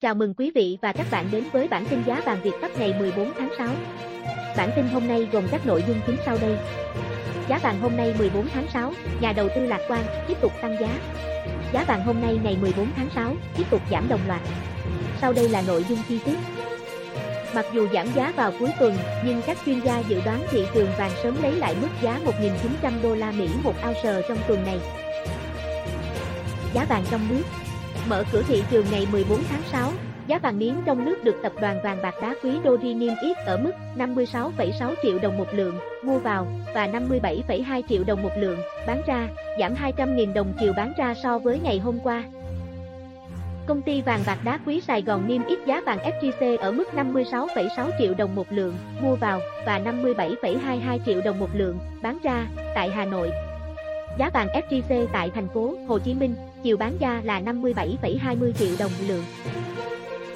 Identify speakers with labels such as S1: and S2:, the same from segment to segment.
S1: Chào mừng quý vị và các bạn đến với bản tin giá vàng Việt Bắc ngày 14 tháng 6. Bản tin hôm nay gồm các nội dung chính sau đây. Giá vàng hôm nay 14 tháng 6, nhà đầu tư lạc quan, tiếp tục tăng giá. Giá vàng hôm nay ngày 14 tháng 6, tiếp tục giảm đồng loạt. Sau đây là nội dung chi tiết. Mặc dù giảm giá vào cuối tuần, nhưng các chuyên gia dự đoán thị trường vàng sớm lấy lại mức giá 1.900 đô la Mỹ một ounce trong tuần này. Giá vàng trong nước Mở cửa thị trường ngày 14 tháng 6, giá vàng miếng trong nước được tập đoàn vàng bạc đá quý Doji niêm yết ở mức 56,6 triệu đồng một lượng mua vào và 57,2 triệu đồng một lượng bán ra, giảm 200.000 đồng chiều bán ra so với ngày hôm qua. Công ty vàng bạc đá quý Sài Gòn niêm yết giá vàng SJC ở mức 56,6 triệu đồng một lượng mua vào và 57,22 triệu đồng một lượng bán ra tại Hà Nội. Giá vàng SJC tại thành phố Hồ Chí Minh chiều bán ra là 57,20 triệu đồng lượng.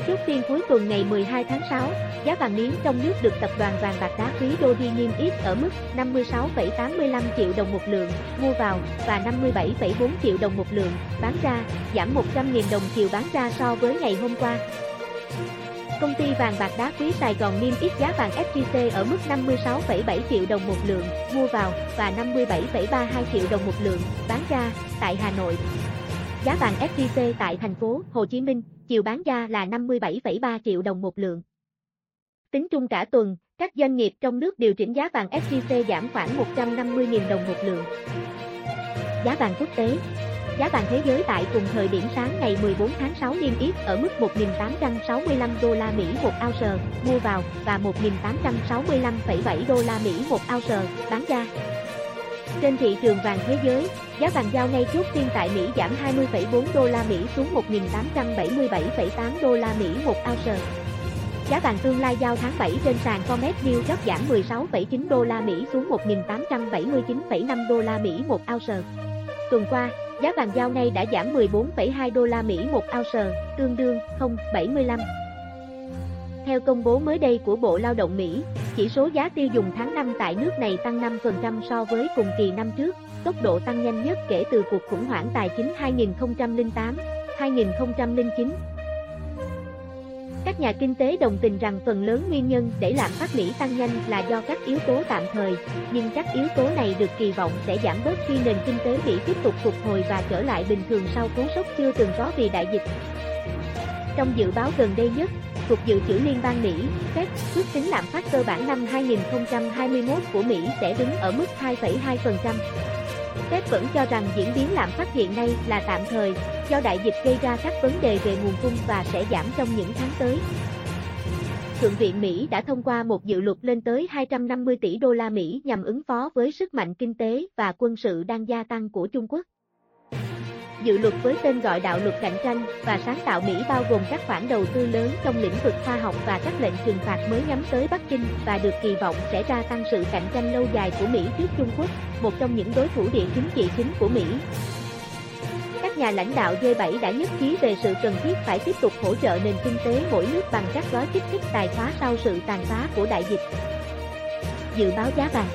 S1: Chốt phiên cuối tuần ngày 12 tháng 6, giá vàng miếng trong nước được tập đoàn vàng bạc đá quý Doji niêm yết ở mức 56,85 triệu đồng một lượng mua vào và 57,4 triệu đồng một lượng bán ra, giảm 100.000 đồng chiều bán ra so với ngày hôm qua. Công ty vàng bạc đá quý Sài Gòn niêm yết giá vàng SJC ở mức 56,7 triệu đồng một lượng mua vào và 57,32 triệu đồng một lượng bán ra tại Hà Nội. Giá vàng SJC tại thành phố Hồ Chí Minh, chiều bán ra là 57,3 triệu đồng một lượng. Tính chung cả tuần, các doanh nghiệp trong nước điều chỉnh giá vàng SJC giảm khoảng 150.000 đồng một lượng. Giá vàng quốc tế Giá vàng thế giới tại cùng thời điểm sáng ngày 14 tháng 6 niêm yết ở mức 1.865 đô la Mỹ một ounce mua vào và 1.865,7 đô la Mỹ một ounce bán ra. Trên thị trường vàng thế giới, giá vàng giao ngay chốt phiên tại Mỹ giảm 20,4 đô la Mỹ xuống 1.877,8 đô la Mỹ một ounce. Giá vàng tương lai giao tháng 7 trên sàn Comex New York giảm 16,9 đô la Mỹ xuống 1.879,5 đô la Mỹ một ounce. Tuần qua, giá vàng giao ngay đã giảm 14,2 đô la Mỹ một ounce, tương đương 0,75. Theo công bố mới đây của Bộ Lao động Mỹ, chỉ số giá tiêu dùng tháng 5 tại nước này tăng 5% so với cùng kỳ năm trước, tốc độ tăng nhanh nhất kể từ cuộc khủng hoảng tài chính 2008-2009. Các nhà kinh tế đồng tình rằng phần lớn nguyên nhân để lạm phát Mỹ tăng nhanh là do các yếu tố tạm thời, nhưng các yếu tố này được kỳ vọng sẽ giảm bớt khi nền kinh tế Mỹ tiếp tục phục hồi và trở lại bình thường sau cú sốc chưa từng có vì đại dịch. Trong dự báo gần đây nhất, Cục Dự trữ Liên bang Mỹ, Fed, ước tính lạm phát cơ bản năm 2021 của Mỹ sẽ đứng ở mức 2,2%. Fed vẫn cho rằng diễn biến lạm phát hiện nay là tạm thời, do đại dịch gây ra các vấn đề về nguồn cung và sẽ giảm trong những tháng tới. Thượng viện Mỹ đã thông qua một dự luật lên tới 250 tỷ đô la Mỹ nhằm ứng phó với sức mạnh kinh tế và quân sự đang gia tăng của Trung Quốc. Dự luật với tên gọi đạo luật cạnh tranh và sáng tạo Mỹ bao gồm các khoản đầu tư lớn trong lĩnh vực khoa học và các lệnh trừng phạt mới nhắm tới Bắc Kinh và được kỳ vọng sẽ gia tăng sự cạnh tranh lâu dài của Mỹ trước Trung Quốc, một trong những đối thủ địa chính trị chính của Mỹ. Các nhà lãnh đạo G7 đã nhất trí về sự cần thiết phải tiếp tục hỗ trợ nền kinh tế mỗi nước bằng các gói kích thích tài khóa sau sự tàn phá của đại dịch. Dự báo giá vàng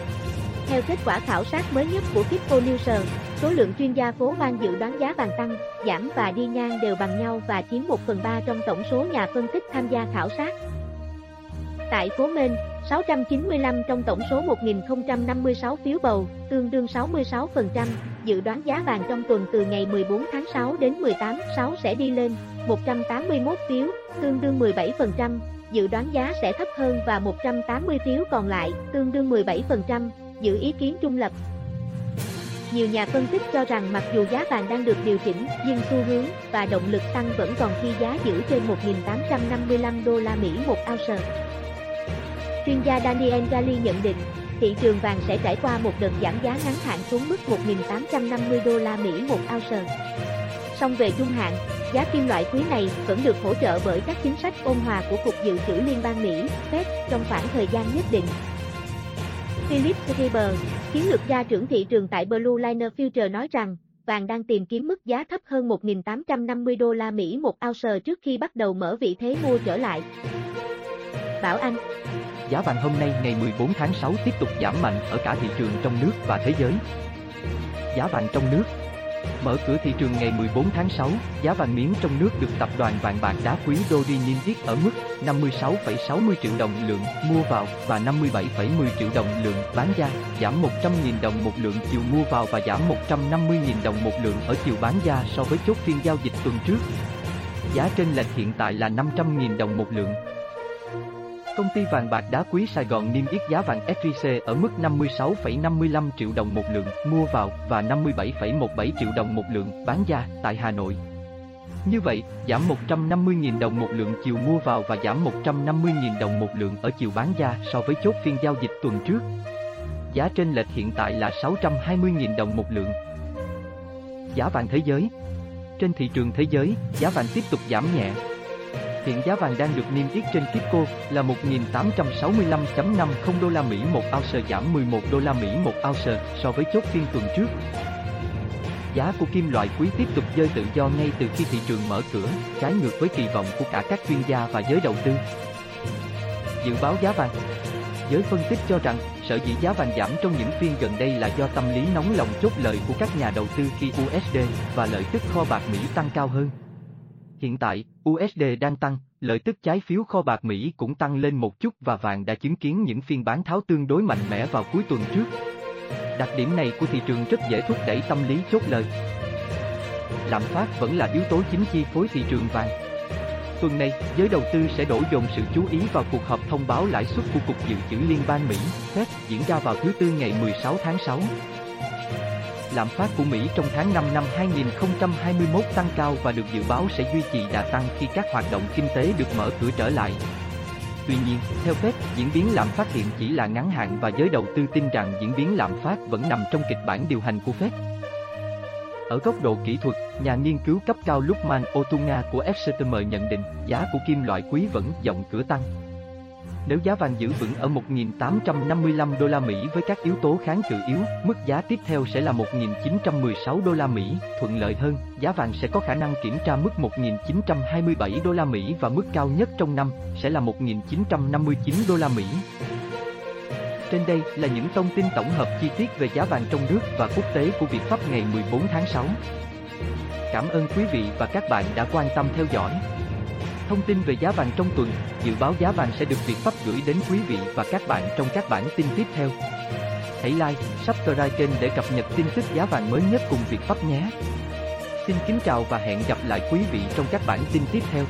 S1: theo kết quả khảo sát mới nhất của Kipco Nielsen, Số lượng chuyên gia phố ban dự đoán giá vàng tăng, giảm và đi ngang đều bằng nhau và chiếm 1 phần 3 trong tổng số nhà phân tích tham gia khảo sát. Tại phố Mên, 695 trong tổng số 1.056 phiếu bầu, tương đương 66%, dự đoán giá vàng trong tuần từ ngày 14 tháng 6 đến 18 6 sẽ đi lên, 181 phiếu, tương đương 17%, dự đoán giá sẽ thấp hơn và 180 phiếu còn lại, tương đương 17%, giữ ý kiến trung lập, nhiều nhà phân tích cho rằng mặc dù giá vàng đang được điều chỉnh, nhưng xu hướng và động lực tăng vẫn còn khi giá giữ trên 1.855 đô la Mỹ một ounce. Chuyên gia Daniel Gali nhận định, thị trường vàng sẽ trải qua một đợt giảm giá ngắn hạn xuống mức 1.850 đô la Mỹ một ounce. Song về trung hạn, giá kim loại quý này vẫn được hỗ trợ bởi các chính sách ôn hòa của Cục Dự trữ Liên bang Mỹ, Fed, trong khoảng thời gian nhất định. Philip Heber, chiến lược gia trưởng thị trường tại Blue Liner Future nói rằng, vàng đang tìm kiếm mức giá thấp hơn 1.850 đô la Mỹ một ounce trước khi bắt đầu mở vị thế mua trở lại. Bảo Anh
S2: Giá vàng hôm nay ngày 14 tháng 6 tiếp tục giảm mạnh ở cả thị trường trong nước và thế giới. Giá vàng trong nước Mở cửa thị trường ngày 14 tháng 6, giá vàng miếng trong nước được tập đoàn vàng bạc đá quý Dodi niêm yết ở mức 56,60 triệu đồng lượng mua vào và 57,10 triệu đồng lượng bán ra, giảm 100.000 đồng một lượng chiều mua vào và giảm 150.000 đồng một lượng ở chiều bán ra so với chốt phiên giao dịch tuần trước. Giá trên lệch hiện tại là 500.000 đồng một lượng. Công ty vàng bạc đá quý Sài Gòn niêm yết giá vàng SJC ở mức 56,55 triệu đồng một lượng mua vào và 57,17 triệu đồng một lượng bán ra tại Hà Nội. Như vậy, giảm 150.000 đồng một lượng chiều mua vào và giảm 150.000 đồng một lượng ở chiều bán ra so với chốt phiên giao dịch tuần trước. Giá trên lệch hiện tại là 620.000 đồng một lượng. Giá vàng thế giới Trên thị trường thế giới, giá vàng tiếp tục giảm nhẹ, Hiện giá vàng đang được niêm yết trên Kitco là 1.865.50 đô la Mỹ một ounce giảm 11 đô la Mỹ một ounce so với chốt phiên tuần trước. Giá của kim loại quý tiếp tục rơi tự do ngay từ khi thị trường mở cửa, trái ngược với kỳ vọng của cả các chuyên gia và giới đầu tư. Dự báo giá vàng Giới phân tích cho rằng, sở dĩ giá vàng giảm trong những phiên gần đây là do tâm lý nóng lòng chốt lời của các nhà đầu tư khi USD và lợi tức kho bạc Mỹ tăng cao hơn. Hiện tại, USD đang tăng, lợi tức trái phiếu kho bạc Mỹ cũng tăng lên một chút và vàng đã chứng kiến những phiên bán tháo tương đối mạnh mẽ vào cuối tuần trước. Đặc điểm này của thị trường rất dễ thúc đẩy tâm lý chốt lời. Lạm phát vẫn là yếu tố chính chi phối thị trường vàng. Tuần này, giới đầu tư sẽ đổ dồn sự chú ý vào cuộc họp thông báo lãi suất của Cục Dự trữ Liên bang Mỹ, Fed, diễn ra vào thứ Tư ngày 16 tháng 6 lạm phát của Mỹ trong tháng 5 năm 2021 tăng cao và được dự báo sẽ duy trì đà tăng khi các hoạt động kinh tế được mở cửa trở lại. Tuy nhiên, theo Fed, diễn biến lạm phát hiện chỉ là ngắn hạn và giới đầu tư tin rằng diễn biến lạm phát vẫn nằm trong kịch bản điều hành của Fed. Ở góc độ kỹ thuật, nhà nghiên cứu cấp cao Lukman Otunga của FCTM nhận định giá của kim loại quý vẫn rộng cửa tăng. Nếu giá vàng giữ vững ở 1.855 đô la Mỹ với các yếu tố kháng cự yếu, mức giá tiếp theo sẽ là 1.916 đô la Mỹ, thuận lợi hơn, giá vàng sẽ có khả năng kiểm tra mức 1.927 đô la Mỹ và mức cao nhất trong năm sẽ là 1.959 đô la Mỹ. Trên đây là những thông tin tổng hợp chi tiết về giá vàng trong nước và quốc tế của Việt Pháp ngày 14 tháng 6. Cảm ơn quý vị và các bạn đã quan tâm theo dõi. Thông tin về giá vàng trong tuần, dự báo giá vàng sẽ được Việt Pháp gửi đến quý vị và các bạn trong các bản tin tiếp theo. Hãy like, subscribe kênh để cập nhật tin tức giá vàng mới nhất cùng Việt Pháp nhé. Xin kính chào và hẹn gặp lại quý vị trong các bản tin tiếp theo.